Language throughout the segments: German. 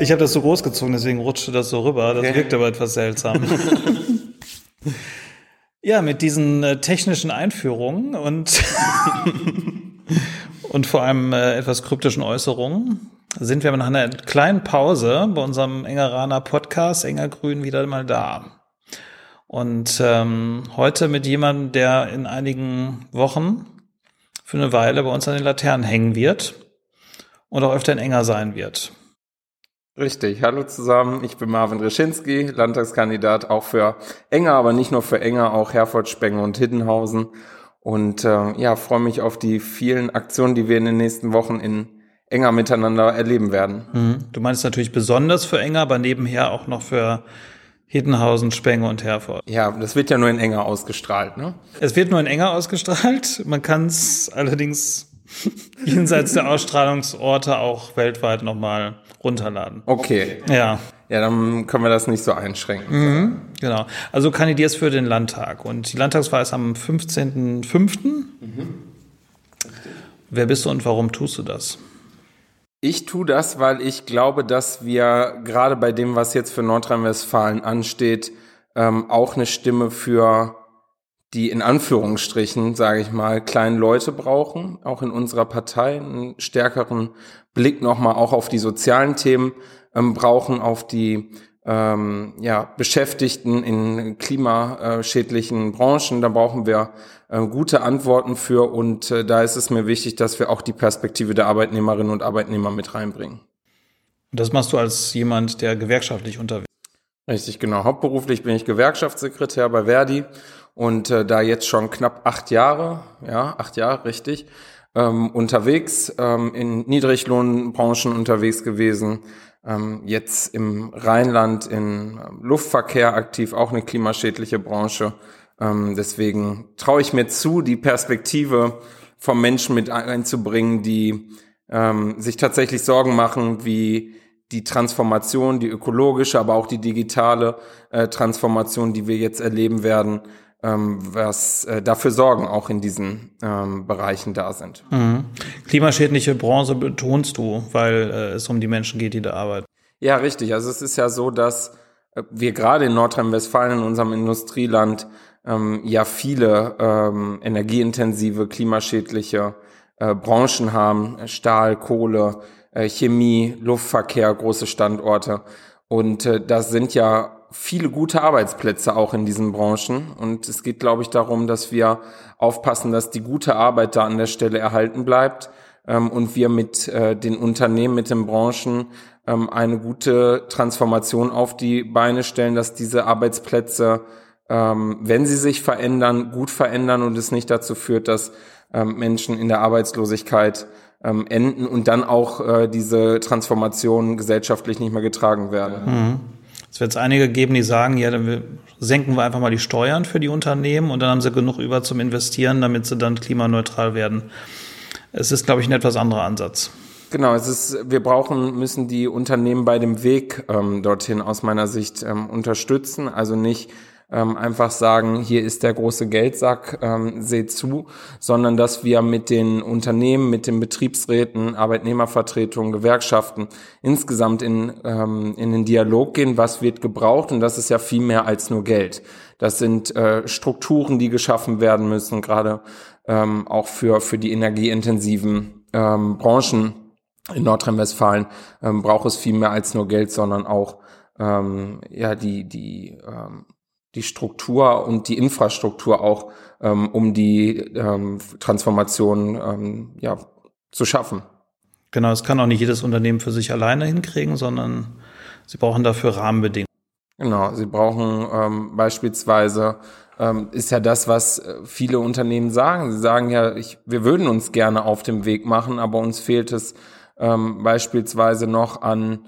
Ich habe das so groß gezogen, deswegen rutschte das so rüber. Das Okay. wirkt aber etwas seltsam. ja, mit diesen äh, technischen Einführungen und, und vor allem äh, etwas kryptischen Äußerungen sind wir nach einer kleinen Pause bei unserem Engeraner Podcast Engergrün wieder mal da. Und ähm, heute mit jemandem, der in einigen Wochen für eine Weile bei uns an den Laternen hängen wird und auch öfter in Enger sein wird. Richtig, hallo zusammen, ich bin Marvin Reschinski, Landtagskandidat auch für Enger, aber nicht nur für Enger, auch Herford, Spenge und Hiddenhausen. Und äh, ja, freue mich auf die vielen Aktionen, die wir in den nächsten Wochen in Enger miteinander erleben werden. Mhm. Du meinst natürlich besonders für Enger, aber nebenher auch noch für Hiddenhausen, Spenge und Herford. Ja, das wird ja nur in Enger ausgestrahlt, ne? Es wird nur in Enger ausgestrahlt. Man kann es allerdings jenseits der Ausstrahlungsorte auch weltweit nochmal runterladen. Okay, Ja, ja, dann können wir das nicht so einschränken. genau. Also kandidierst für den Landtag und die Landtagswahl ist am 15.05. Wer bist du und warum tust du das? Ich tue das, weil ich glaube, dass wir gerade bei dem, was jetzt für Nordrhein-Westfalen ansteht, ähm, auch eine Stimme für die in Anführungsstrichen, sage ich mal, kleinen Leute brauchen, auch in unserer Partei, einen stärkeren Blick nochmal auch auf die sozialen Themen ähm, brauchen, auf die ähm, ja, Beschäftigten in klimaschädlichen Branchen. Da brauchen wir äh, gute Antworten für und äh, da ist es mir wichtig, dass wir auch die Perspektive der Arbeitnehmerinnen und Arbeitnehmer mit reinbringen. Und das machst du als jemand, der gewerkschaftlich unterwegs Richtig, genau. Hauptberuflich bin ich Gewerkschaftssekretär bei Verdi und äh, da jetzt schon knapp acht Jahre, ja, acht Jahre, richtig, ähm, unterwegs, ähm, in Niedriglohnbranchen unterwegs gewesen, ähm, jetzt im Rheinland in ähm, Luftverkehr aktiv, auch eine klimaschädliche Branche. Ähm, deswegen traue ich mir zu, die Perspektive vom Menschen mit einzubringen, die ähm, sich tatsächlich Sorgen machen, wie die Transformation, die ökologische, aber auch die digitale äh, Transformation, die wir jetzt erleben werden, ähm, was äh, dafür Sorgen auch in diesen ähm, Bereichen da sind. Mhm. Klimaschädliche Branche betonst du, weil äh, es um die Menschen geht, die da arbeiten. Ja, richtig. Also es ist ja so, dass äh, wir gerade in Nordrhein-Westfalen, in unserem Industrieland, ähm, ja viele ähm, energieintensive, klimaschädliche äh, Branchen haben. Stahl, Kohle, äh, Chemie, Luftverkehr, große Standorte. Und äh, das sind ja viele gute Arbeitsplätze auch in diesen Branchen. Und es geht, glaube ich, darum, dass wir aufpassen, dass die gute Arbeit da an der Stelle erhalten bleibt ähm, und wir mit äh, den Unternehmen, mit den Branchen ähm, eine gute Transformation auf die Beine stellen, dass diese Arbeitsplätze, ähm, wenn sie sich verändern, gut verändern und es nicht dazu führt, dass ähm, Menschen in der Arbeitslosigkeit ähm, enden und dann auch äh, diese Transformationen gesellschaftlich nicht mehr getragen werden. Es wird einige geben, die sagen, ja, dann senken wir einfach mal die Steuern für die Unternehmen und dann haben sie genug über zum Investieren, damit sie dann klimaneutral werden. Es ist, glaube ich, ein etwas anderer Ansatz. Genau, es ist, wir brauchen, müssen die Unternehmen bei dem Weg ähm, dorthin aus meiner Sicht ähm, unterstützen. Also nicht ähm, einfach sagen, hier ist der große Geldsack, ähm, seht zu, sondern dass wir mit den Unternehmen, mit den Betriebsräten, Arbeitnehmervertretungen, Gewerkschaften insgesamt in, ähm, in den Dialog gehen, was wird gebraucht und das ist ja viel mehr als nur Geld. Das sind äh, Strukturen, die geschaffen werden müssen, gerade ähm, auch für, für die energieintensiven ähm, Branchen in Nordrhein-Westfalen ähm, braucht es viel mehr als nur Geld, sondern auch ähm, ja die die ähm, die Struktur und die Infrastruktur auch, ähm, um die ähm, Transformation ähm, ja zu schaffen. Genau, es kann auch nicht jedes Unternehmen für sich alleine hinkriegen, sondern sie brauchen dafür Rahmenbedingungen. Genau, sie brauchen ähm, beispielsweise ähm, ist ja das, was äh, viele Unternehmen sagen. Sie sagen ja, ich, wir würden uns gerne auf dem Weg machen, aber uns fehlt es ähm, beispielsweise noch an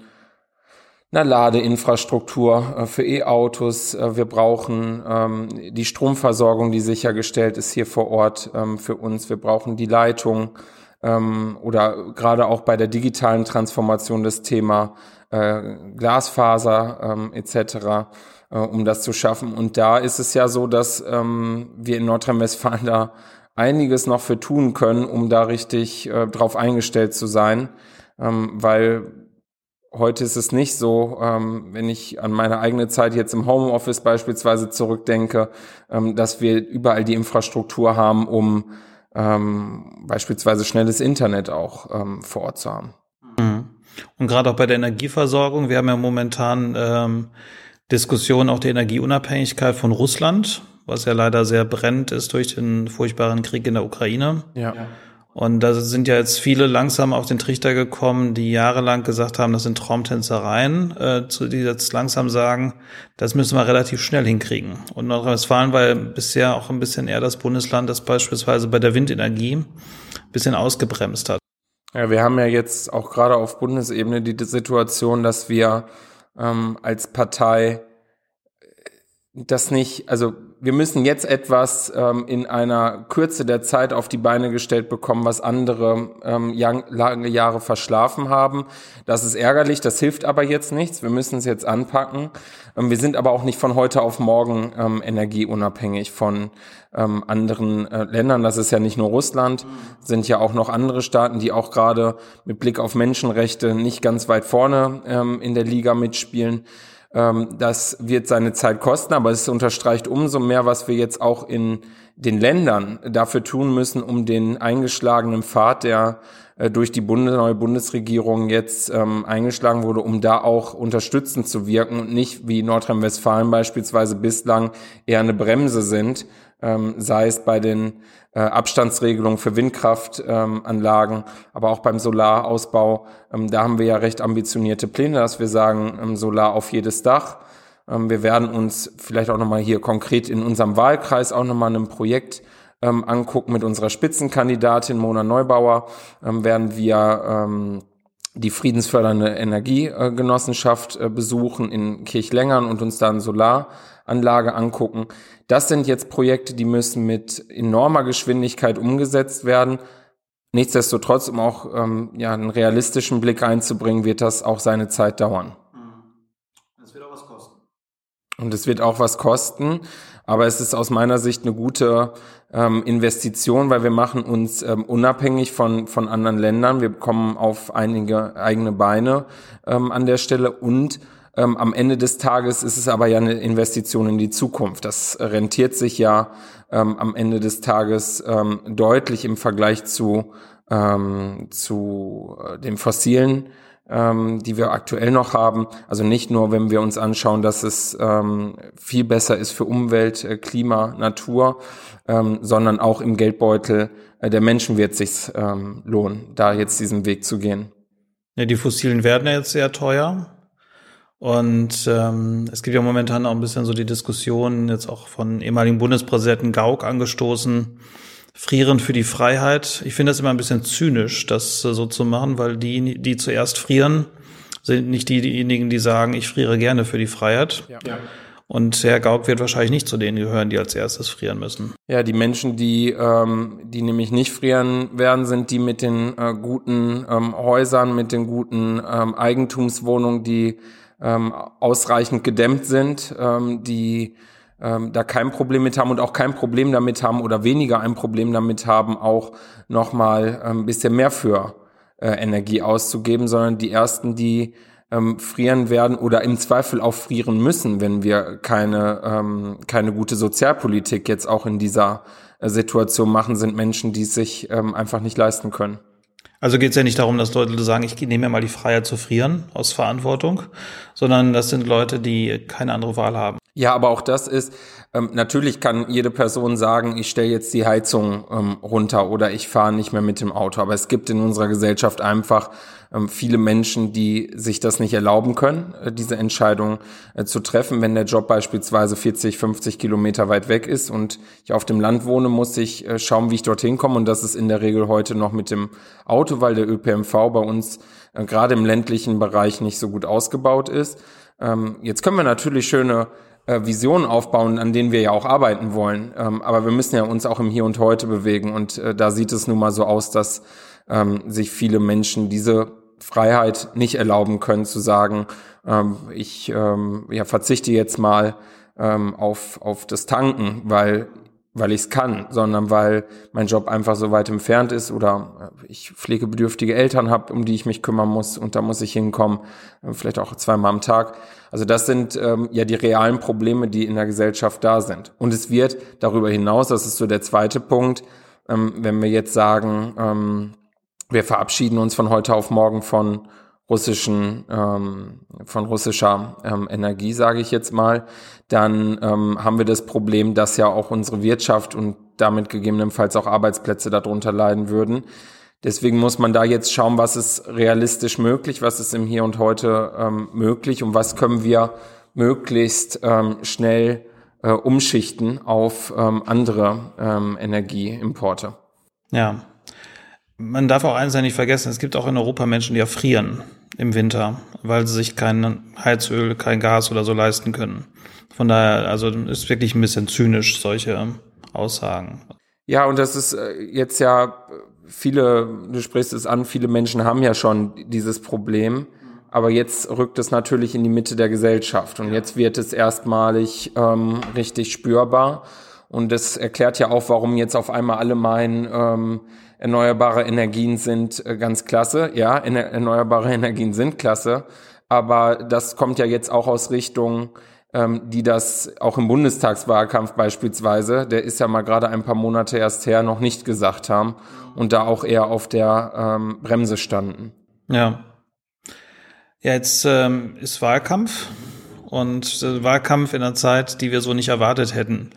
einer Ladeinfrastruktur äh, für E-Autos. Äh, wir brauchen ähm, die Stromversorgung, die sichergestellt ist hier vor Ort ähm, für uns. Wir brauchen die Leitung ähm, oder gerade auch bei der digitalen Transformation das Thema äh, Glasfaser ähm, etc., äh, um das zu schaffen. Und da ist es ja so, dass ähm, wir in Nordrhein-Westfalen da einiges noch für tun können, um da richtig äh, drauf eingestellt zu sein ähm, weil heute ist es nicht so, ähm, wenn ich an meine eigene Zeit jetzt im Homeoffice beispielsweise zurückdenke, ähm, dass wir überall die Infrastruktur haben, um ähm, beispielsweise schnelles Internet auch ähm, vor Ort zu haben. Mhm. Und gerade auch bei der Energieversorgung, wir haben ja momentan ähm, Diskussionen auch der Energieunabhängigkeit von Russland, was ja leider sehr brennend ist durch den furchtbaren Krieg in der Ukraine. Ja. Und da sind ja jetzt viele langsam auf den Trichter gekommen, die jahrelang gesagt haben, das sind Traumtänzereien, äh, zu, die jetzt langsam sagen, das müssen wir relativ schnell hinkriegen. Und Nordrhein-Westfalen war ja bisher auch ein bisschen eher das Bundesland, das beispielsweise bei der Windenergie ein bisschen ausgebremst hat. Ja, wir haben ja jetzt auch gerade auf Bundesebene die Situation, dass wir ähm, als Partei das nicht, also wir müssen jetzt etwas ähm, in einer Kürze der Zeit auf die Beine gestellt bekommen, was andere ähm, lange Jahre verschlafen haben. Das ist ärgerlich, das hilft aber jetzt nichts. Wir müssen es jetzt anpacken. Ähm, wir sind aber auch nicht von heute auf morgen ähm, energieunabhängig von ähm, anderen äh, Ländern. Das ist ja nicht nur Russland, sind ja auch noch andere Staaten, die auch gerade mit Blick auf Menschenrechte nicht ganz weit vorne ähm, in der Liga mitspielen. Ähm, das wird seine Zeit kosten, aber es unterstreicht umso mehr, was wir jetzt auch in den Ländern dafür tun müssen, um den eingeschlagenen Pfad, der äh, durch die Bundes neue Bundesregierung jetzt ähm, eingeschlagen wurde, um da auch unterstützend zu wirken und nicht wie Nordrhein-Westfalen beispielsweise bislang eher eine Bremse sind, ähm, sei es bei den äh, Abstandsregelungen für Windkraftanlagen, ähm, aber auch beim Solarausbau. Ähm, da haben wir ja recht ambitionierte Pläne, dass wir sagen, ähm, Solar auf jedes Dach. Ähm, wir werden uns vielleicht auch nochmal hier konkret in unserem Wahlkreis auch nochmal ein Projekt ähm, angucken mit unserer Spitzenkandidatin Mona Neubauer, ähm, werden wir ähm, die friedensfördernde Energiegenossenschaft äh, besuchen in Kirchlängern und uns dann Solaranlage angucken. Das sind jetzt Projekte, die müssen mit enormer Geschwindigkeit umgesetzt werden. Nichtsdestotrotz, um auch ähm, ja, einen realistischen Blick einzubringen, wird das auch seine Zeit dauern. Es wird auch was kosten. Und es wird auch was kosten, aber es ist aus meiner Sicht eine gute ähm, Investition, weil wir machen uns ähm, unabhängig von, von anderen Ländern. Wir kommen auf einige eigene Beine ähm, an der Stelle und ähm, am Ende des Tages ist es aber ja eine Investition in die Zukunft. Das rentiert sich ja ähm, am Ende des Tages ähm, deutlich im Vergleich zu, ähm, zu äh, den fossilen, ähm, die wir aktuell noch haben. Also nicht nur, wenn wir uns anschauen, dass es ähm, viel besser ist für Umwelt, äh, Klima, Natur, ähm, sondern auch im Geldbeutel äh, der Menschen wird sich ähm, lohnen, da jetzt diesen Weg zu gehen. Ja, die fossilen werden ja jetzt sehr teuer. Und ähm, es gibt ja momentan auch ein bisschen so die Diskussion, jetzt auch von ehemaligen Bundespräsidenten Gauck angestoßen, Frieren für die Freiheit. Ich finde das immer ein bisschen zynisch, das äh, so zu machen, weil die, die zuerst frieren, sind nicht diejenigen, die sagen, ich friere gerne für die Freiheit. Ja. Und Herr Gauck wird wahrscheinlich nicht zu denen gehören, die als erstes frieren müssen. Ja, die Menschen, die, ähm, die nämlich nicht frieren werden, sind die mit den äh, guten ähm, Häusern, mit den guten ähm, Eigentumswohnungen, die ähm, ausreichend gedämmt sind, ähm, die ähm, da kein Problem mit haben und auch kein Problem damit haben oder weniger ein Problem damit haben, auch nochmal ein ähm, bisschen mehr für äh, Energie auszugeben, sondern die ersten, die ähm, frieren werden oder im Zweifel auch frieren müssen, wenn wir keine, ähm, keine gute Sozialpolitik jetzt auch in dieser äh, Situation machen, sind Menschen, die es sich ähm, einfach nicht leisten können. Also geht es ja nicht darum, dass Leute sagen, ich nehme mir mal die Freiheit zu frieren aus Verantwortung, sondern das sind Leute, die keine andere Wahl haben. Ja, aber auch das ist, ähm, natürlich kann jede Person sagen, ich stelle jetzt die Heizung ähm, runter oder ich fahre nicht mehr mit dem Auto. Aber es gibt in unserer Gesellschaft einfach ähm, viele Menschen, die sich das nicht erlauben können, äh, diese Entscheidung äh, zu treffen. Wenn der Job beispielsweise 40, 50 Kilometer weit weg ist und ich auf dem Land wohne, muss ich äh, schauen, wie ich dorthin komme. Und das ist in der Regel heute noch mit dem Auto, weil der ÖPNV bei uns äh, gerade im ländlichen Bereich nicht so gut ausgebaut ist. Ähm, jetzt können wir natürlich schöne äh, Visionen aufbauen, an denen wir ja auch arbeiten wollen. Ähm, aber wir müssen ja uns auch im Hier und Heute bewegen. Und äh, da sieht es nun mal so aus, dass ähm, sich viele Menschen diese Freiheit nicht erlauben können, zu sagen, ähm, ich ähm, ja, verzichte jetzt mal ähm, auf, auf das Tanken, weil weil ich es kann, sondern weil mein Job einfach so weit entfernt ist oder äh, ich pflegebedürftige Eltern habe, um die ich mich kümmern muss und da muss ich hinkommen, äh, vielleicht auch zweimal am Tag. Also das sind ähm, ja die realen Probleme, die in der Gesellschaft da sind. Und es wird darüber hinaus, das ist so der zweite Punkt, ähm, wenn wir jetzt sagen, ähm, wir verabschieden uns von heute auf morgen von russischen, ähm, von russischer ähm, Energie, sage ich jetzt mal, dann ähm, haben wir das Problem, dass ja auch unsere Wirtschaft und damit gegebenenfalls auch Arbeitsplätze darunter leiden würden. Deswegen muss man da jetzt schauen, was ist realistisch möglich, was ist im Hier und Heute ähm, möglich und was können wir möglichst ähm, schnell äh, umschichten auf ähm, andere ähm, Energieimporte. Ja. Man darf auch eines ja nicht vergessen, es gibt auch in Europa Menschen, die erfrieren im Winter, weil sie sich kein Heizöl, kein Gas oder so leisten können. Von daher, also ist wirklich ein bisschen zynisch, solche Aussagen. Ja, und das ist äh, jetzt ja viele, du sprichst es an, viele Menschen haben ja schon dieses Problem. Aber jetzt rückt es natürlich in die Mitte der Gesellschaft und jetzt wird es erstmalig ähm, richtig spürbar. Und das erklärt ja auch, warum jetzt auf einmal alle meinen, ähm, erneuerbare Energien sind äh, ganz klasse. Ja, erneuerbare Energien sind klasse. Aber das kommt ja jetzt auch aus Richtung, ähm, die das auch im Bundestagswahlkampf beispielsweise, der ist ja mal gerade ein paar Monate erst her, noch nicht gesagt haben und da auch eher auf der ähm, Bremse standen. Ja. Ja, jetzt ähm, ist Wahlkampf und äh, Wahlkampf in einer Zeit, die wir so nicht erwartet hätten.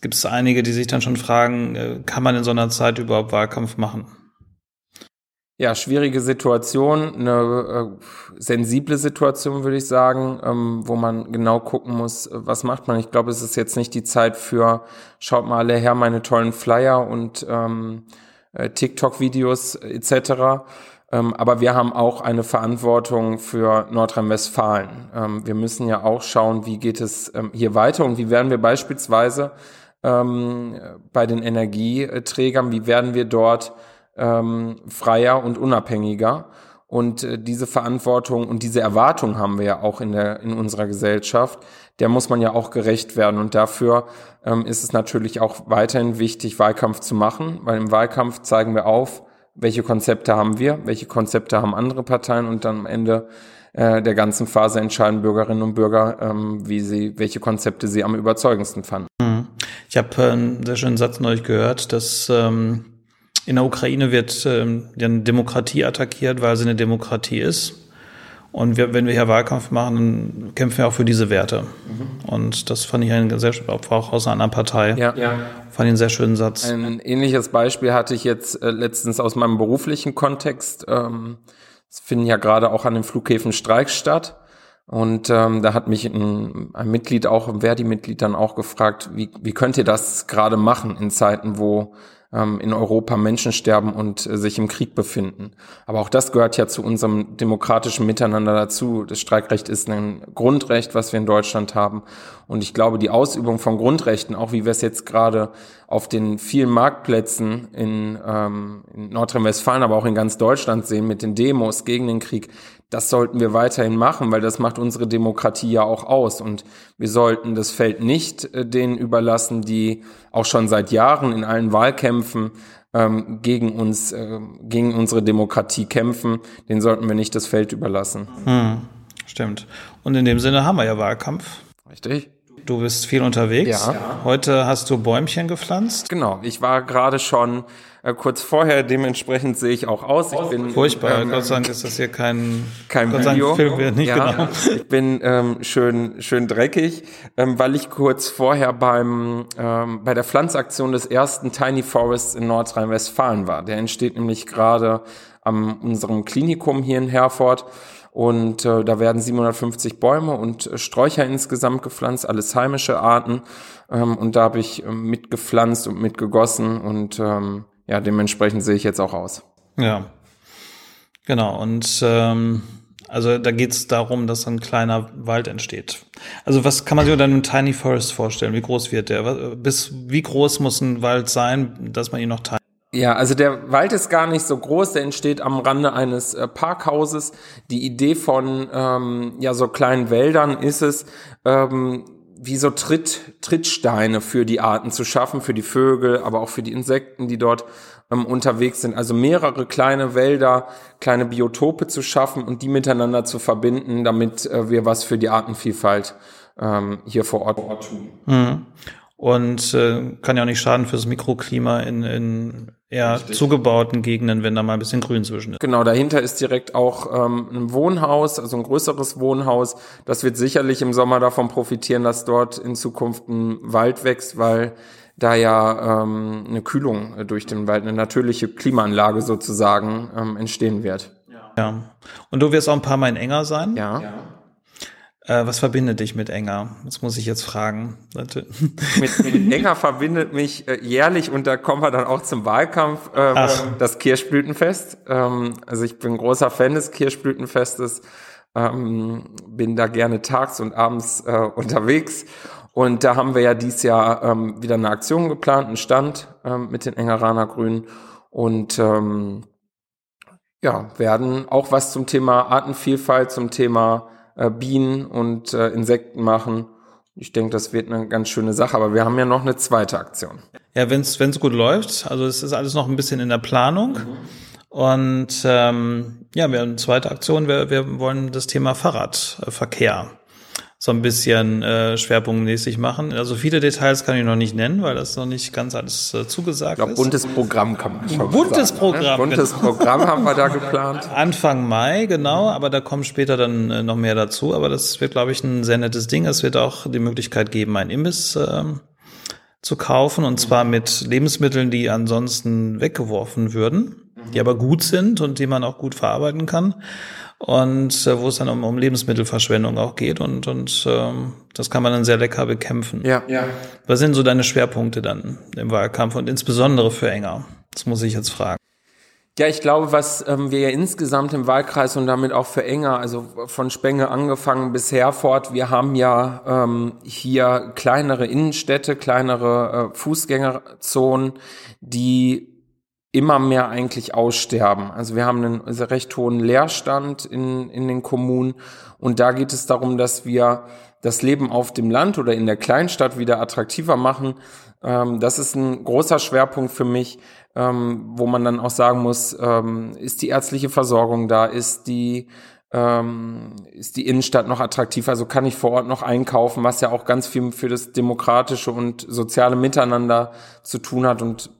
Es gibt einige, die sich dann schon fragen, äh, kann man in so einer Zeit überhaupt Wahlkampf machen? Ja, schwierige Situation, eine äh, sensible Situation, würde ich sagen, ähm, wo man genau gucken muss, was macht man. Ich glaube, es ist jetzt nicht die Zeit für, schaut mal alle her, meine tollen Flyer und ähm, äh, TikTok-Videos etc., ähm, aber wir haben auch eine Verantwortung für Nordrhein-Westfalen. Ähm, wir müssen ja auch schauen, wie geht es ähm, hier weiter und wie werden wir beispielsweise bei den Energieträgern, wie werden wir dort freier und unabhängiger. Und äh, diese Verantwortung und diese Erwartung haben wir ja auch in, der, in unserer Gesellschaft. Der muss man ja auch gerecht werden. Und dafür ähm, ist es natürlich auch weiterhin wichtig, Wahlkampf zu machen, weil im Wahlkampf zeigen wir auf, welche Konzepte haben wir, welche Konzepte haben andere Parteien und dann am Ende äh, der ganzen Phase entscheiden Bürgerinnen und Bürger, ähm, wie sie, welche Konzepte sie am überzeugendsten fanden. Mhm. Ich habe äh, einen sehr schönen Satz neulich gehört, dass ähm, in der Ukraine wird ähm, die Demokratie attackiert, weil sie eine Demokratie ist. Und wir, wenn wir hier Wahlkampf machen, dann kämpfen wir auch für diese Werte. Mhm. Und das fand ich ein sehr, auch aus einer anderen Partei. Ja. ja. Fand ich einen sehr schönen Satz. Ein ähnliches Beispiel hatte ich jetzt äh, letztens aus meinem beruflichen Kontext. Ähm, es finden ja gerade auch an den Flughäfen Streiks statt. Und ähm, da hat mich ein, ein Mitglied, auch ein Verdi-Mitglied, dann auch gefragt, wie, wie könnt ihr das gerade machen in Zeiten, wo ähm, in Europa Menschen sterben und äh, sich im Krieg befinden. Aber auch das gehört ja zu unserem demokratischen Miteinander dazu. Das Streikrecht ist ein Grundrecht, was wir in Deutschland haben. Und ich glaube, die Ausübung von Grundrechten, auch wie wir es jetzt gerade auf den vielen Marktplätzen in, ähm, in Nordrhein-Westfalen, aber auch in ganz Deutschland sehen, mit den Demos gegen den Krieg, das sollten wir weiterhin machen, weil das macht unsere Demokratie ja auch aus. Und wir sollten das Feld nicht äh, denen überlassen, die auch schon seit Jahren in allen Wahlkämpfen ähm, gegen uns, äh, gegen unsere Demokratie kämpfen. Den sollten wir nicht das Feld überlassen. Hm, stimmt. Und in dem Sinne haben wir ja Wahlkampf. Richtig. Du bist viel unterwegs. Ja. Heute hast du Bäumchen gepflanzt. Genau. Ich war gerade schon äh, kurz vorher, dementsprechend sehe ich auch aus. Ich bin, Furchtbar, ähm, Gott sei Dank ist das hier kein, kein Gott Video. Film wird nicht ja, genau. Ich bin ähm, schön, schön dreckig, ähm, weil ich kurz vorher beim, ähm, bei der Pflanzaktion des ersten Tiny Forests in Nordrhein-Westfalen war. Der entsteht nämlich gerade am unserem Klinikum hier in Herford. Und äh, da werden 750 Bäume und äh, Sträucher insgesamt gepflanzt, alles heimische Arten. Ähm, und da habe ich äh, mitgepflanzt und mitgegossen und ähm, ja, dementsprechend sehe ich jetzt auch aus. Ja, genau. Und ähm, also da geht es darum, dass ein kleiner Wald entsteht. Also was kann man sich unter einem Tiny Forest vorstellen? Wie groß wird der? Bis wie groß muss ein Wald sein, dass man ihn noch teilt? Ja, also der Wald ist gar nicht so groß, der entsteht am Rande eines äh, Parkhauses. Die Idee von ähm, ja so kleinen Wäldern ist es, ähm, wie so Tritt, Trittsteine für die Arten zu schaffen, für die Vögel, aber auch für die Insekten, die dort ähm, unterwegs sind. Also mehrere kleine Wälder, kleine Biotope zu schaffen und die miteinander zu verbinden, damit äh, wir was für die Artenvielfalt ähm, hier vor Ort, vor Ort tun. Mhm. Und äh, kann ja auch nicht schaden fürs Mikroklima in, in eher Richtig. zugebauten Gegenden, wenn da mal ein bisschen Grün zwischen ist. Genau, dahinter ist direkt auch ähm, ein Wohnhaus, also ein größeres Wohnhaus. Das wird sicherlich im Sommer davon profitieren, dass dort in Zukunft ein Wald wächst, weil da ja ähm, eine Kühlung durch den Wald, eine natürliche Klimaanlage sozusagen ähm, entstehen wird. Ja. ja. Und du wirst auch ein paar Mal in enger sein? Ja. ja. Äh, was verbindet dich mit Enger? Das muss ich jetzt fragen. mit, mit Enger verbindet mich äh, jährlich, und da kommen wir dann auch zum Wahlkampf, äh, das Kirschblütenfest. Ähm, also ich bin großer Fan des Kirschblütenfestes, ähm, bin da gerne tags und abends äh, unterwegs. Und da haben wir ja dieses Jahr ähm, wieder eine Aktion geplant, einen Stand ähm, mit den Engeraner Grünen. Und ähm, ja, werden auch was zum Thema Artenvielfalt, zum Thema äh, Bienen und äh, Insekten machen. Ich denke, das wird eine ganz schöne Sache, aber wir haben ja noch eine zweite Aktion. Ja, wenn es gut läuft, also es ist alles noch ein bisschen in der Planung. Mhm. Und ähm, ja, wir haben eine zweite Aktion, wir, wir wollen das Thema Fahrradverkehr so ein bisschen äh, schwerpunktmäßig machen. Also viele Details kann ich noch nicht nennen, weil das noch nicht ganz alles äh, zugesagt ich glaub, ist. Buntes Programm kann man schon Buntes sagen, Programm. Ne? Buntes genau. Programm haben wir da geplant. Anfang Mai, genau, aber da kommt später dann äh, noch mehr dazu. Aber das wird, glaube ich, ein sehr nettes Ding. Es wird auch die Möglichkeit geben, ein Imbiss äh, zu kaufen und zwar mit Lebensmitteln, die ansonsten weggeworfen würden, die aber gut sind und die man auch gut verarbeiten kann und äh, wo es dann um, um Lebensmittelverschwendung auch geht und und ähm, das kann man dann sehr lecker bekämpfen. Ja, ja. Was sind so deine Schwerpunkte dann im Wahlkampf und insbesondere für Enger? Das muss ich jetzt fragen. Ja, ich glaube, was ähm, wir ja insgesamt im Wahlkreis und damit auch für Enger, also von Spenge angefangen bis Herford, wir haben ja ähm, hier kleinere Innenstädte, kleinere äh, Fußgängerzonen, die immer mehr eigentlich aussterben. Also wir haben einen recht hohen Leerstand in, in den Kommunen und da geht es darum, dass wir das Leben auf dem Land oder in der Kleinstadt wieder attraktiver machen. Ähm, das ist ein großer Schwerpunkt für mich, ähm, wo man dann auch sagen muss, ähm, ist die ärztliche Versorgung da, ist die ist die Innenstadt noch attraktiv, also kann ich vor Ort noch einkaufen, was ja auch ganz viel für das demokratische und soziale Miteinander zu tun hat und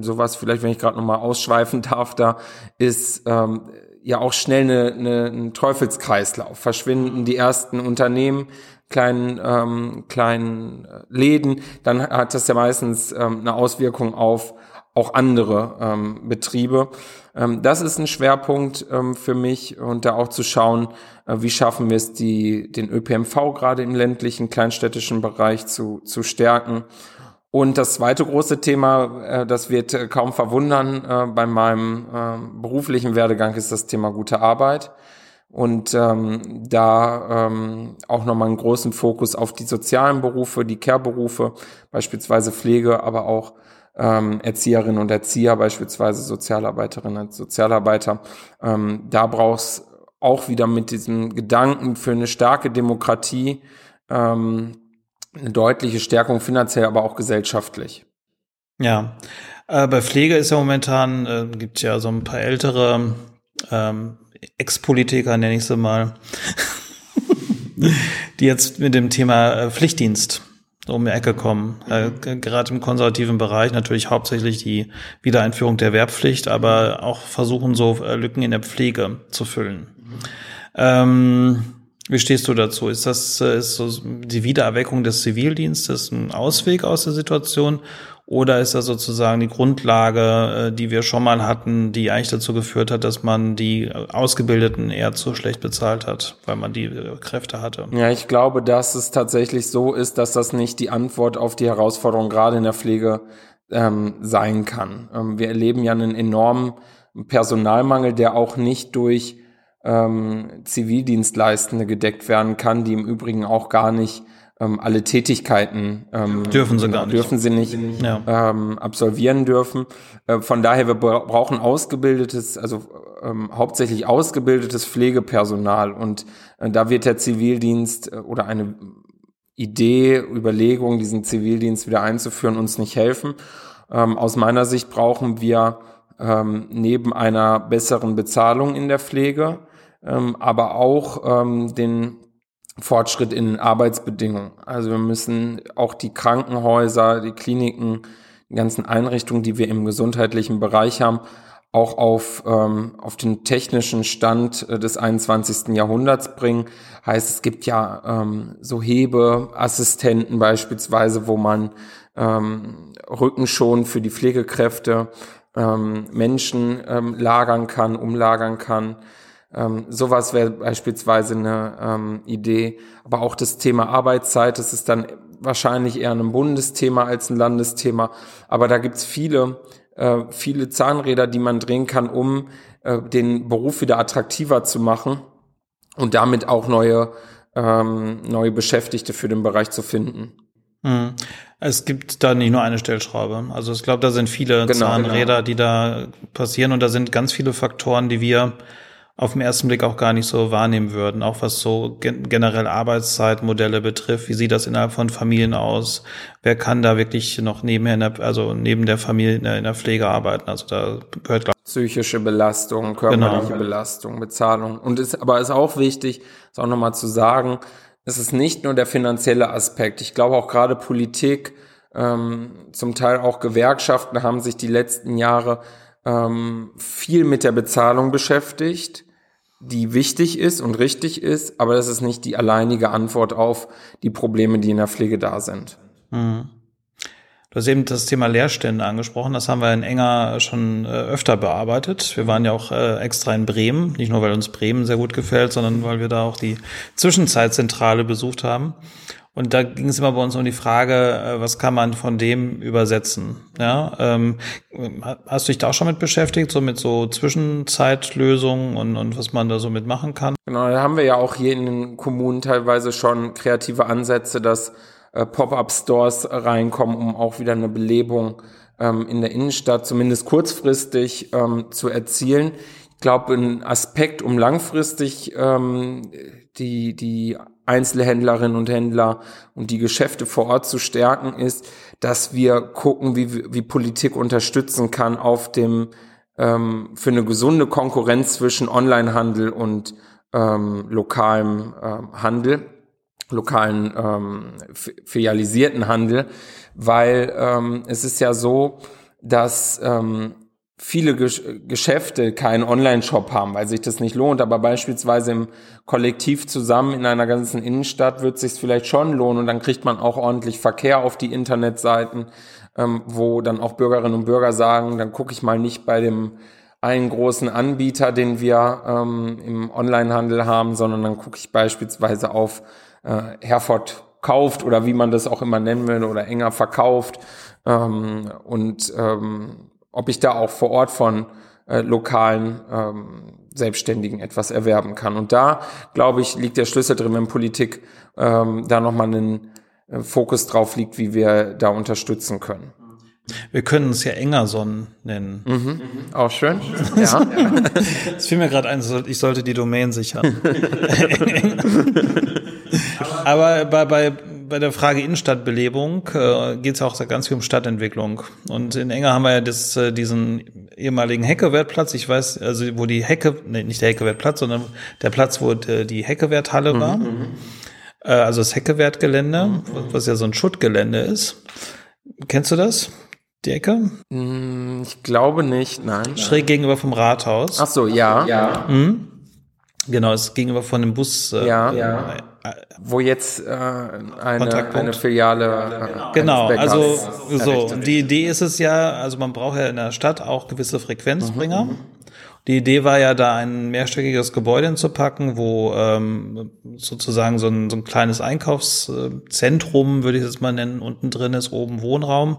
sowas vielleicht, wenn ich gerade nochmal ausschweifen darf, da ist ähm, ja auch schnell eine, eine, ein Teufelskreislauf. Verschwinden die ersten Unternehmen, kleinen, ähm, kleinen äh, Läden, dann hat das ja meistens ähm, eine Auswirkung auf auch andere ähm, Betriebe. Ähm, das ist ein Schwerpunkt ähm, für mich und da auch zu schauen, äh, wie schaffen wir es, die, den ÖPMV gerade im ländlichen, kleinstädtischen Bereich zu, zu stärken und das zweite große Thema, äh, das wird äh, kaum verwundern äh, bei meinem äh, beruflichen Werdegang, ist das Thema gute Arbeit. Und ähm, da ähm, auch nochmal einen großen Fokus auf die sozialen Berufe, die Care-Berufe, beispielsweise Pflege, aber auch ähm, Erzieherinnen und Erzieher, beispielsweise Sozialarbeiterinnen und Sozialarbeiter. Ähm, da brauchst auch wieder mit diesem Gedanken für eine starke Demokratie ähm, eine deutliche Stärkung finanziell, aber auch gesellschaftlich. Ja, äh, bei Pflege ist ja momentan, äh, gibt ja so ein paar ältere ähm, Ex-Politiker, nenne ich sie mal, die jetzt mit dem Thema äh, Pflichtdienst um die Ecke kommen. Äh, gerade im konservativen Bereich natürlich hauptsächlich die Wiedereinführung der Wehrpflicht, aber auch versuchen so äh, Lücken in der Pflege zu füllen. Mhm. Ähm, wie stehst du dazu? Ist das äh, ist so die Wiedererweckung des Zivildienstes ein Ausweg aus der Situation? Oder ist das sozusagen die Grundlage, äh, die wir schon mal hatten, die eigentlich dazu geführt hat, dass man die Ausgebildeten eher zu schlecht bezahlt hat, weil man die äh, Kräfte hatte? Ja, ich glaube, dass es tatsächlich so ist, dass das nicht die Antwort auf die Herausforderung gerade in der Pflege ähm, sein kann. Ähm, wir erleben ja einen enormen Personalmangel, der auch nicht durch ähm, Zivildienstleistende gedeckt werden kann, die im Übrigen auch gar nicht ähm, alle Tätigkeiten ähm, dürfen sie gar nicht, dürfen sie nicht ja. ähm, absolvieren dürfen. Äh, von daher wir brauchen ausgebildetes, also ähm, hauptsächlich ausgebildetes Pflegepersonal und äh, da wird der Zivildienst äh, oder eine Idee, Überlegung, diesen Zivildienst wieder einzuführen, uns nicht helfen. Ähm, aus meiner Sicht brauchen wir ähm, neben einer besseren Bezahlung in der Pflege, ähm, aber auch ähm, den Fortschritt in Arbeitsbedingungen. Also wir müssen auch die Krankenhäuser, die Kliniken, die ganzen Einrichtungen, die wir im gesundheitlichen Bereich haben, auch auf, ähm, auf den technischen Stand äh, des 21. Jahrhunderts bringen. Heißt, es gibt ja ähm, so Hebeassistenten beispielsweise, wo man ähm, Rücken schon für die Pflegekräfte ähm, Menschen ähm, lagern kann, umlagern kann. Ähm, sowas wäre beispielsweise eine ähm, Idee. Aber auch das Thema Arbeitszeit, das ist dann wahrscheinlich eher ein Bundesthema als ein Landesthema. Aber da gibt's viele, äh, viele Zahnräder, die man drehen kann, um äh, den Beruf wieder attraktiver zu machen und damit auch neue, ähm, neue Beschäftigte für den Bereich zu finden. Hm. Es gibt da nicht nur eine Stellschraube. Also ich glaube, da sind viele genau, Zahnräder, genau. die da passieren und da sind ganz viele Faktoren, die wir auf den ersten Blick auch gar nicht so wahrnehmen würden, auch was so gen generell Arbeitszeitmodelle betrifft. Wie sieht das innerhalb von Familien aus? Wer kann da wirklich noch nebenher, in der, also neben der Familie in der, in der Pflege arbeiten? Also da gehört glaub, psychische Belastung, körperliche genau. Belastung, Bezahlung. Und ist aber ist auch wichtig, ist auch nochmal zu sagen, es ist nicht nur der finanzielle Aspekt. Ich glaube auch gerade Politik, ähm, zum Teil auch Gewerkschaften haben sich die letzten Jahre ähm, viel mit der Bezahlung beschäftigt die wichtig ist und richtig ist, aber das ist nicht die alleinige Antwort auf die Probleme, die in der Pflege da sind. Mhm. Du hast eben das Thema Leerstände angesprochen. Das haben wir in Enger schon äh, öfter bearbeitet. Wir waren ja auch äh, extra in Bremen, nicht nur weil uns Bremen sehr gut gefällt, sondern weil wir da auch die Zwischenzeitzentrale besucht haben. Und da ging es immer bei uns um die Frage, äh, was kann man von dem übersetzen? Ja, ähm, hast du dich da auch schon mit beschäftigt, so mit so Zwischenzeitlösungen und, und was man da so mitmachen kann? Genau, da haben wir ja auch hier in den Kommunen teilweise schon kreative Ansätze, dass äh, Pop-up-Stores reinkommen, um auch wieder eine Belebung ähm, in der Innenstadt zumindest kurzfristig ähm, zu erzielen. Ich glaube, ein Aspekt, um langfristig ähm, die, die Einzelhändlerinnen und Händler und die Geschäfte vor Ort zu stärken, ist, dass wir gucken, wie, wie Politik unterstützen kann auf dem ähm, für eine gesunde Konkurrenz zwischen Onlinehandel und ähm, lokalem ähm, Handel, lokalen ähm, filialisierten Handel, weil ähm, es ist ja so, dass ähm, viele Geschäfte keinen Online-Shop haben, weil sich das nicht lohnt, aber beispielsweise im Kollektiv zusammen in einer ganzen Innenstadt wird sich vielleicht schon lohnen und dann kriegt man auch ordentlich Verkehr auf die Internetseiten, ähm, wo dann auch Bürgerinnen und Bürger sagen, dann gucke ich mal nicht bei dem einen großen Anbieter, den wir ähm, im Onlinehandel haben, sondern dann gucke ich beispielsweise auf äh, Herford kauft oder wie man das auch immer nennen will oder enger verkauft ähm, und ähm, ob ich da auch vor Ort von äh, lokalen ähm, Selbstständigen etwas erwerben kann. Und da, glaube ich, liegt der Schlüssel drin, wenn Politik ähm, da nochmal einen äh, Fokus drauf liegt, wie wir da unterstützen können. Wir können es ja Engerson nennen. Mhm. Mhm. Auch schön. ja. Es fiel mir gerade ein, ich sollte die Domain sichern. Aber bei, bei, bei der Frage Innenstadtbelebung äh, geht es auch ganz viel um Stadtentwicklung. Und in Enger haben wir ja das, äh, diesen ehemaligen Heckewertplatz. Ich weiß, also wo die Hecke, nee, nicht der Heckewertplatz, sondern der Platz, wo äh, die Heckewerthalle war. Mhm, mhm. Äh, also das Heckewertgelände, mhm. was ja so ein Schuttgelände ist. Kennst du das? Die Ecke? Mm, ich glaube nicht, nein. Schräg gegenüber vom Rathaus. Ach so, ja. ja. Mhm. Genau, es gegenüber von dem Bus. Äh, ja, ja. Wo jetzt äh, eine, eine Filiale. Äh, genau, also so. Die Idee ist es ja, also man braucht ja in der Stadt auch gewisse Frequenzbringer. Mhm, mhm. Die Idee war ja, da ein mehrstöckiges Gebäude hinzupacken, wo ähm, sozusagen so ein, so ein kleines Einkaufszentrum, würde ich es mal nennen, unten drin ist, oben Wohnraum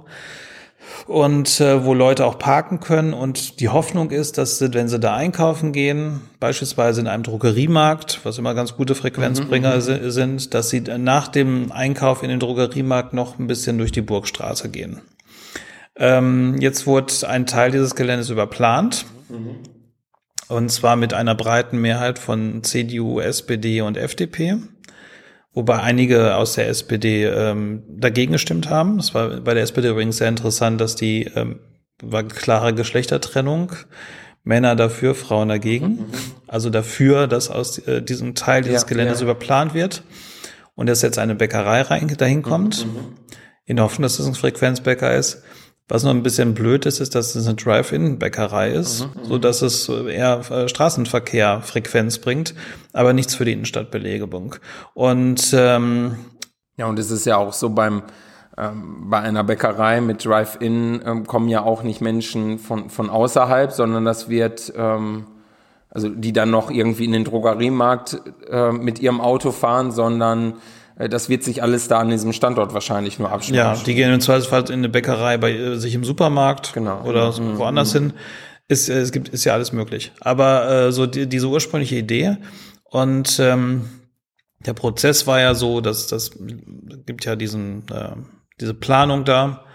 und äh, wo Leute auch parken können. Und die Hoffnung ist, dass sie, wenn sie da einkaufen gehen, beispielsweise in einem Drogeriemarkt, was immer ganz gute Frequenzbringer mhm, mhm. sind, dass sie nach dem Einkauf in den Drogeriemarkt noch ein bisschen durch die Burgstraße gehen. Ähm, jetzt wurde ein Teil dieses Geländes überplant. Mhm. Und zwar mit einer breiten Mehrheit von CDU, SPD und FDP. Wobei einige aus der SPD ähm, dagegen gestimmt haben. Es war bei der SPD übrigens sehr interessant, dass die ähm, war klare Geschlechtertrennung. Männer dafür, Frauen dagegen. Mhm. Also dafür, dass aus äh, diesem Teil dieses ja, Geländes ja. überplant wird und dass jetzt eine Bäckerei rein, dahin kommt, mhm. in der Hoffnung, dass es ein Frequenzbäcker ist. Was noch ein bisschen blöd ist, ist, dass es eine Drive-In-Bäckerei ist, mhm. so dass es eher äh, Straßenverkehr Frequenz bringt, aber nichts für die Innenstadtbelegung. Und ähm, ja, und es ist ja auch so beim ähm, bei einer Bäckerei mit Drive-In ähm, kommen ja auch nicht Menschen von, von außerhalb, sondern das wird, ähm, also die dann noch irgendwie in den Drogeriemarkt äh, mit ihrem Auto fahren, sondern das wird sich alles da an diesem Standort wahrscheinlich nur abspielen. Ja, die gehen im Zweifelsfall in eine Bäckerei bei äh, sich im Supermarkt genau. oder mhm. woanders mhm. hin. Ist, äh, es gibt, ist ja alles möglich. Aber äh, so die, diese ursprüngliche Idee und ähm, der Prozess war ja so, dass das gibt ja diesen äh, diese Planung da.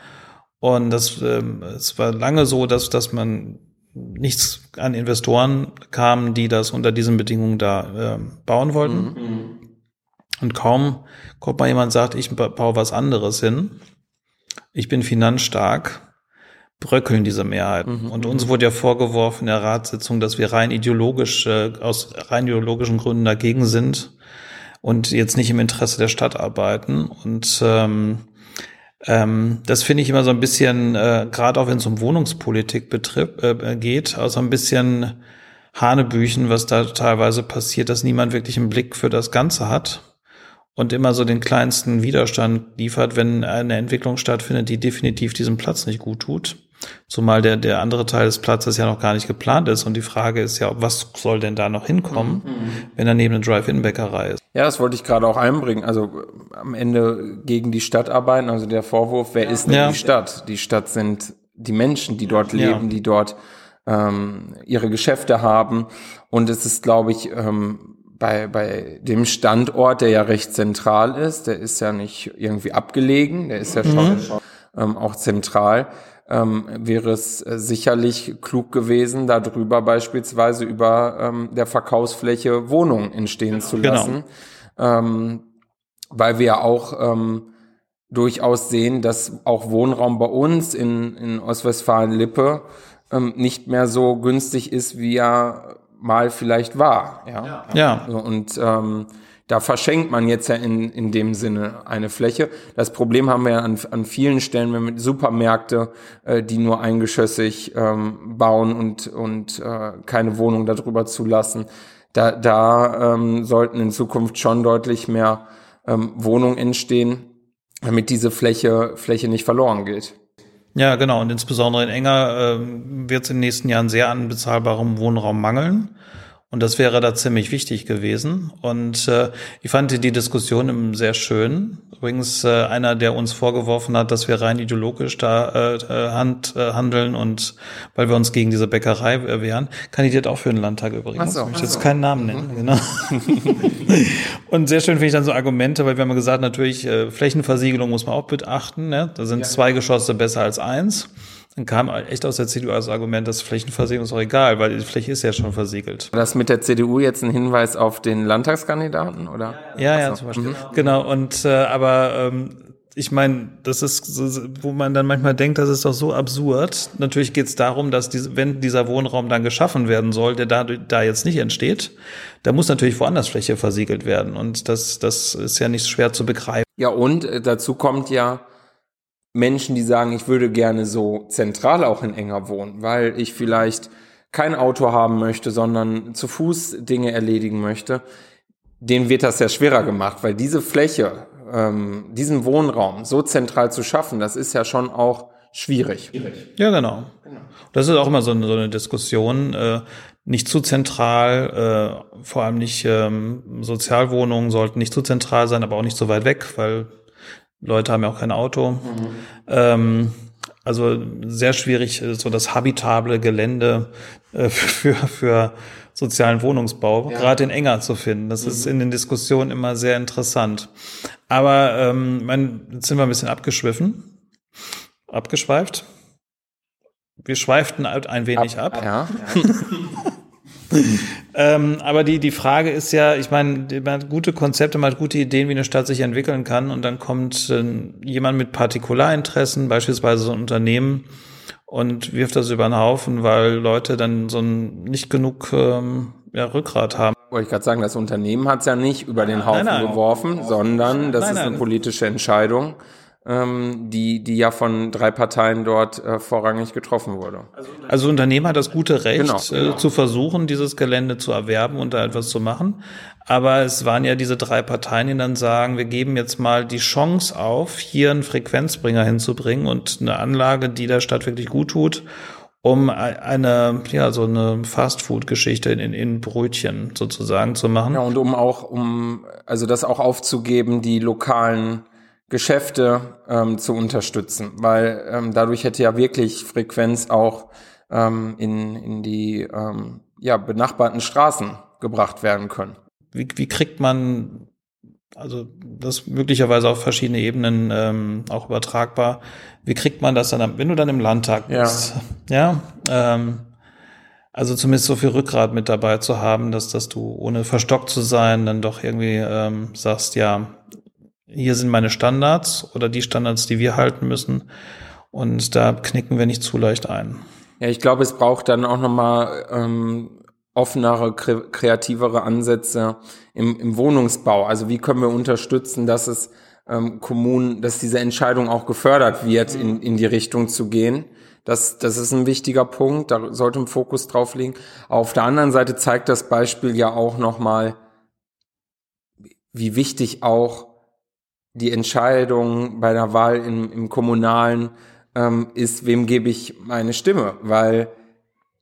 Und das, ähm, es war lange so, dass, dass man nichts an Investoren kam, die das unter diesen Bedingungen da äh, bauen wollten. Mhm. Und kaum kommt mal jemand sagt, ich baue was anderes hin. Ich bin finanzstark, bröckeln diese Mehrheiten. Mhm. Und uns wurde ja vorgeworfen in der Ratssitzung, dass wir rein ideologisch, äh, aus rein ideologischen Gründen dagegen sind und jetzt nicht im Interesse der Stadt arbeiten. Und ähm, ähm, das finde ich immer so ein bisschen, äh, gerade auch wenn es um Wohnungspolitik betrifft, äh, geht, also ein bisschen Hanebüchen, was da teilweise passiert, dass niemand wirklich einen Blick für das Ganze hat und immer so den kleinsten Widerstand liefert, wenn eine Entwicklung stattfindet, die definitiv diesem Platz nicht gut tut. Zumal der, der andere Teil des Platzes ja noch gar nicht geplant ist. Und die Frage ist ja, was soll denn da noch hinkommen, mhm. wenn daneben eine Drive-In-Bäckerei ist? Ja, das wollte ich gerade auch einbringen. Also am Ende gegen die Stadt arbeiten. Also der Vorwurf, wer ist denn ja. die Stadt? Die Stadt sind die Menschen, die dort leben, ja. die dort ähm, ihre Geschäfte haben. Und es ist, glaube ich, ähm, bei, bei dem Standort, der ja recht zentral ist, der ist ja nicht irgendwie abgelegen, der ist ja schon mhm. ähm, auch zentral ähm, wäre es äh, sicherlich klug gewesen, darüber beispielsweise über ähm, der Verkaufsfläche Wohnungen entstehen zu genau. lassen. Genau. Ähm, weil wir auch ähm, durchaus sehen, dass auch Wohnraum bei uns in, in Ostwestfalen-Lippe ähm, nicht mehr so günstig ist, wie er mal vielleicht war. Ja. ja. Und ähm, da verschenkt man jetzt ja in, in dem Sinne eine Fläche. Das Problem haben wir ja an, an vielen Stellen, wenn wir Supermärkte, äh, die nur eingeschossig ähm, bauen und, und äh, keine Wohnung darüber zulassen. Da, da ähm, sollten in Zukunft schon deutlich mehr ähm, Wohnungen entstehen, damit diese Fläche, Fläche nicht verloren geht. Ja, genau. Und insbesondere in Enger äh, wird es in den nächsten Jahren sehr an bezahlbarem Wohnraum mangeln. Und das wäre da ziemlich wichtig gewesen. Und äh, ich fand die Diskussion sehr schön. Übrigens äh, einer, der uns vorgeworfen hat, dass wir rein ideologisch da äh, äh hand, äh, handeln und weil wir uns gegen diese Bäckerei wehren, kandidiert auch für den Landtag übrigens. So, ich möchte jetzt so. keinen Namen nennen. Mhm. Genau. und sehr schön finde ich dann so Argumente, weil wir haben gesagt, natürlich äh, Flächenversiegelung muss man auch beachten. Ne? Da sind ja. zwei Geschosse besser als eins. Dann kam echt aus der CDU als Argument, dass Flächenversiegelung ist auch egal, weil die Fläche ist ja schon versiegelt. Das mit der CDU jetzt ein Hinweis auf den Landtagskandidaten, oder? Ja, ja, zum Beispiel. Mhm. Genau, und äh, aber ähm, ich meine, das ist, wo man dann manchmal denkt, das ist doch so absurd. Natürlich geht es darum, dass diese, wenn dieser Wohnraum dann geschaffen werden soll, der da, da jetzt nicht entsteht, da muss natürlich woanders Fläche versiegelt werden. Und das, das ist ja nicht schwer zu begreifen. Ja, und äh, dazu kommt ja, Menschen, die sagen, ich würde gerne so zentral auch in Enger wohnen, weil ich vielleicht kein Auto haben möchte, sondern zu Fuß Dinge erledigen möchte, denen wird das ja schwerer gemacht, weil diese Fläche, ähm, diesen Wohnraum so zentral zu schaffen, das ist ja schon auch schwierig. Ja, genau. Das ist auch immer so eine, so eine Diskussion. Äh, nicht zu zentral, äh, vor allem nicht ähm, Sozialwohnungen sollten nicht zu zentral sein, aber auch nicht so weit weg, weil Leute haben ja auch kein Auto. Mhm. Ähm, also sehr schwierig, so das habitable Gelände äh, für, für sozialen Wohnungsbau, ja. gerade in Enger zu finden. Das mhm. ist in den Diskussionen immer sehr interessant. Aber ähm, mein, jetzt sind wir ein bisschen abgeschwiffen, abgeschweift. Wir schweiften halt ein wenig ab. ab. Ja. ähm, aber die, die Frage ist ja, ich meine, man hat gute Konzepte, man hat gute Ideen, wie eine Stadt sich entwickeln kann und dann kommt äh, jemand mit Partikularinteressen, beispielsweise so ein Unternehmen, und wirft das über den Haufen, weil Leute dann so ein nicht genug ähm, ja, Rückgrat haben. Wollte ich gerade sagen, das Unternehmen hat es ja nicht über den Haufen nein, nein. geworfen, sondern das nein, ist eine politische Entscheidung ähm, die, die ja von drei Parteien dort äh, vorrangig getroffen wurde. Also Unternehmen hat das gute Recht, genau, genau. Äh, zu versuchen, dieses Gelände zu erwerben und da etwas zu machen. Aber es waren ja diese drei Parteien, die dann sagen, wir geben jetzt mal die Chance auf, hier einen Frequenzbringer hinzubringen und eine Anlage, die der Stadt wirklich gut tut um eine, ja, so eine Fastfood-Geschichte in, in Brötchen sozusagen zu machen. Ja, und um auch, um, also das auch aufzugeben, die lokalen Geschäfte ähm, zu unterstützen, weil ähm, dadurch hätte ja wirklich Frequenz auch ähm, in, in die ähm, ja, benachbarten Straßen gebracht werden können. Wie, wie kriegt man, also das möglicherweise auf verschiedene Ebenen ähm, auch übertragbar, wie kriegt man das dann, wenn du dann im Landtag bist? Ja. ja ähm, also zumindest so viel Rückgrat mit dabei zu haben, dass, dass du ohne verstockt zu sein dann doch irgendwie ähm, sagst, ja, hier sind meine Standards oder die Standards, die wir halten müssen. Und da knicken wir nicht zu leicht ein. Ja, ich glaube, es braucht dann auch nochmal ähm, offenere, kreativere Ansätze im, im Wohnungsbau. Also wie können wir unterstützen, dass es ähm, Kommunen, dass diese Entscheidung auch gefördert wird, in, in die Richtung zu gehen. Das, das ist ein wichtiger Punkt, da sollte ein Fokus drauf liegen. Auf der anderen Seite zeigt das Beispiel ja auch nochmal, wie wichtig auch die Entscheidung bei der Wahl im, im Kommunalen ähm, ist, wem gebe ich meine Stimme, weil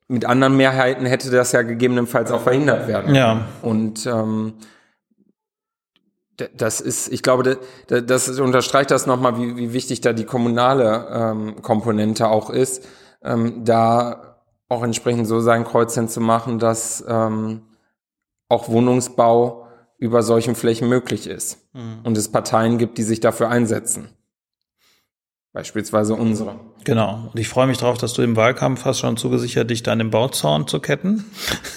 mit anderen Mehrheiten hätte das ja gegebenenfalls auch verhindert werden. Ja. Und ähm, das ist, ich glaube, das, das unterstreicht das nochmal, wie, wie wichtig da die kommunale ähm, Komponente auch ist, ähm, da auch entsprechend so sein Kreuzchen zu machen, dass ähm, auch Wohnungsbau über solchen Flächen möglich ist. Mhm. Und es Parteien gibt, die sich dafür einsetzen. Beispielsweise unsere. Genau. Und ich freue mich darauf, dass du im Wahlkampf hast schon zugesichert, dich dann im Bauzaun zu ketten.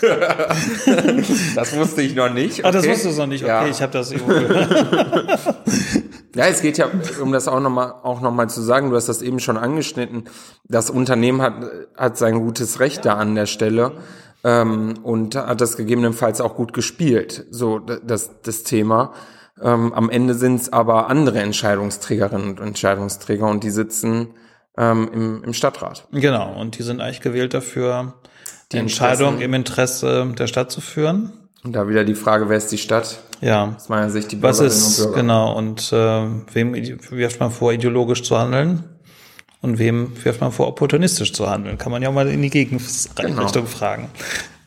das wusste ich noch nicht. Okay. Ah, das wusstest du noch nicht. Okay, ja. ich habe das irgendwo gehört. ja, es geht ja, um das auch nochmal auch noch mal zu sagen, du hast das eben schon angeschnitten, das Unternehmen hat, hat sein gutes Recht da an der Stelle ähm, und hat das gegebenenfalls auch gut gespielt, so das, das Thema. Ähm, am Ende sind es aber andere Entscheidungsträgerinnen und Entscheidungsträger und die sitzen ähm, im, im Stadtrat. Genau, und die sind eigentlich gewählt dafür, die Entscheidung im Interesse der Stadt zu führen. Und da wieder die Frage, wer ist die Stadt? Ja. Aus meiner Sicht die Bürgerinnen Was ist, und Bürger. Genau, und äh, wem wirft man vor, ideologisch zu handeln? Und wem wirft man vor, opportunistisch zu handeln? Kann man ja auch mal in die Gegenrichtung genau. fragen.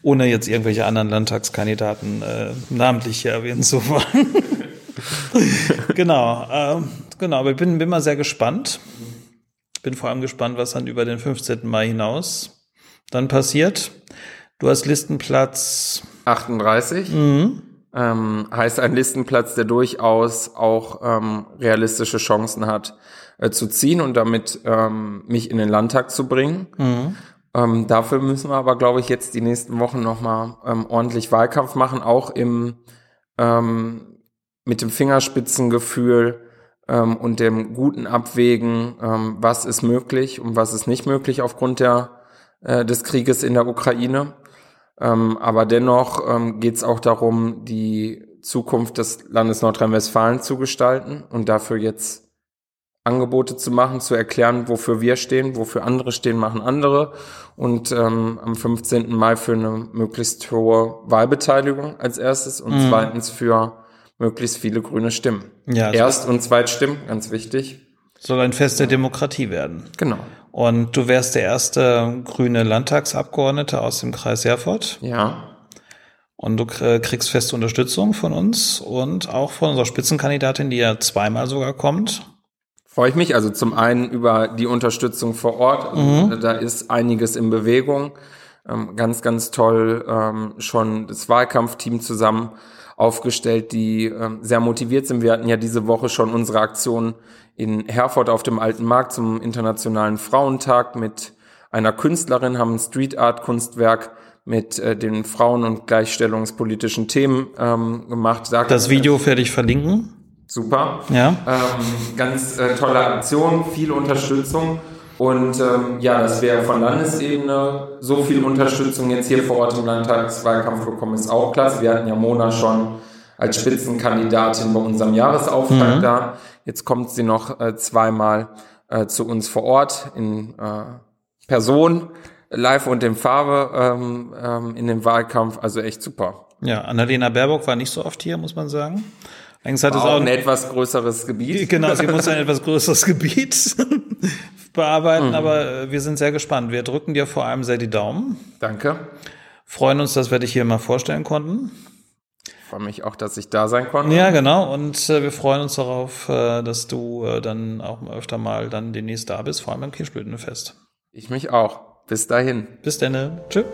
Ohne jetzt irgendwelche anderen Landtagskandidaten äh, namentlich hier erwähnen zu wollen. genau, äh, genau, aber ich bin, bin mal sehr gespannt. Bin vor allem gespannt, was dann über den 15. Mai hinaus dann passiert. Du hast Listenplatz 38. Mhm. Ähm, heißt ein Listenplatz, der durchaus auch ähm, realistische Chancen hat, äh, zu ziehen und damit ähm, mich in den Landtag zu bringen. Mhm. Ähm, dafür müssen wir aber, glaube ich, jetzt die nächsten Wochen nochmal ähm, ordentlich Wahlkampf machen, auch im ähm, mit dem Fingerspitzengefühl ähm, und dem guten Abwägen, ähm, was ist möglich und was ist nicht möglich aufgrund der, äh, des Krieges in der Ukraine. Ähm, aber dennoch ähm, geht es auch darum, die Zukunft des Landes Nordrhein-Westfalen zu gestalten und dafür jetzt Angebote zu machen, zu erklären, wofür wir stehen, wofür andere stehen, machen andere. Und ähm, am 15. Mai für eine möglichst hohe Wahlbeteiligung als erstes und mhm. zweitens für möglichst viele grüne Stimmen. Ja, Erst- und Zweitstimmen, ganz wichtig. Soll ein Fest der Demokratie werden. Genau. Und du wärst der erste grüne Landtagsabgeordnete aus dem Kreis Erfurt. Ja. Und du kriegst feste Unterstützung von uns und auch von unserer Spitzenkandidatin, die ja zweimal sogar kommt freue ich mich. Also zum einen über die Unterstützung vor Ort. Mhm. Da ist einiges in Bewegung. Ähm, ganz, ganz toll ähm, schon das Wahlkampfteam zusammen aufgestellt, die ähm, sehr motiviert sind. Wir hatten ja diese Woche schon unsere Aktion in Herford auf dem Alten Markt zum Internationalen Frauentag mit einer Künstlerin, haben ein Street Art Kunstwerk mit äh, den Frauen- und gleichstellungspolitischen Themen ähm, gemacht. Da das Video werde ich verlinken. Super. Ja. Ähm, ganz äh, tolle Aktion, viel Unterstützung. Und ähm, ja, dass wir von Landesebene so viel Unterstützung jetzt hier vor Ort im Landtagswahlkampf bekommen, ist auch klasse. Wir hatten ja Mona schon als Spitzenkandidatin bei unserem Jahresauftakt mhm. da. Jetzt kommt sie noch äh, zweimal äh, zu uns vor Ort in äh, Person, live und in Farbe ähm, ähm, in dem Wahlkampf. Also echt super. Ja, Annalena Baerbock war nicht so oft hier, muss man sagen. Eigentlich hat es auch ein etwas größeres Gebiet. Genau, sie muss ein etwas größeres Gebiet bearbeiten, mhm. aber wir sind sehr gespannt. Wir drücken dir vor allem sehr die Daumen. Danke. Freuen uns, dass wir dich hier mal vorstellen konnten. freue mich auch, dass ich da sein konnte. Ja, genau. Und äh, wir freuen uns darauf, äh, dass du äh, dann auch öfter mal dann demnächst da bist, vor allem beim Kirschblütenfest. Ich mich auch. Bis dahin. Bis dann. Tschüss.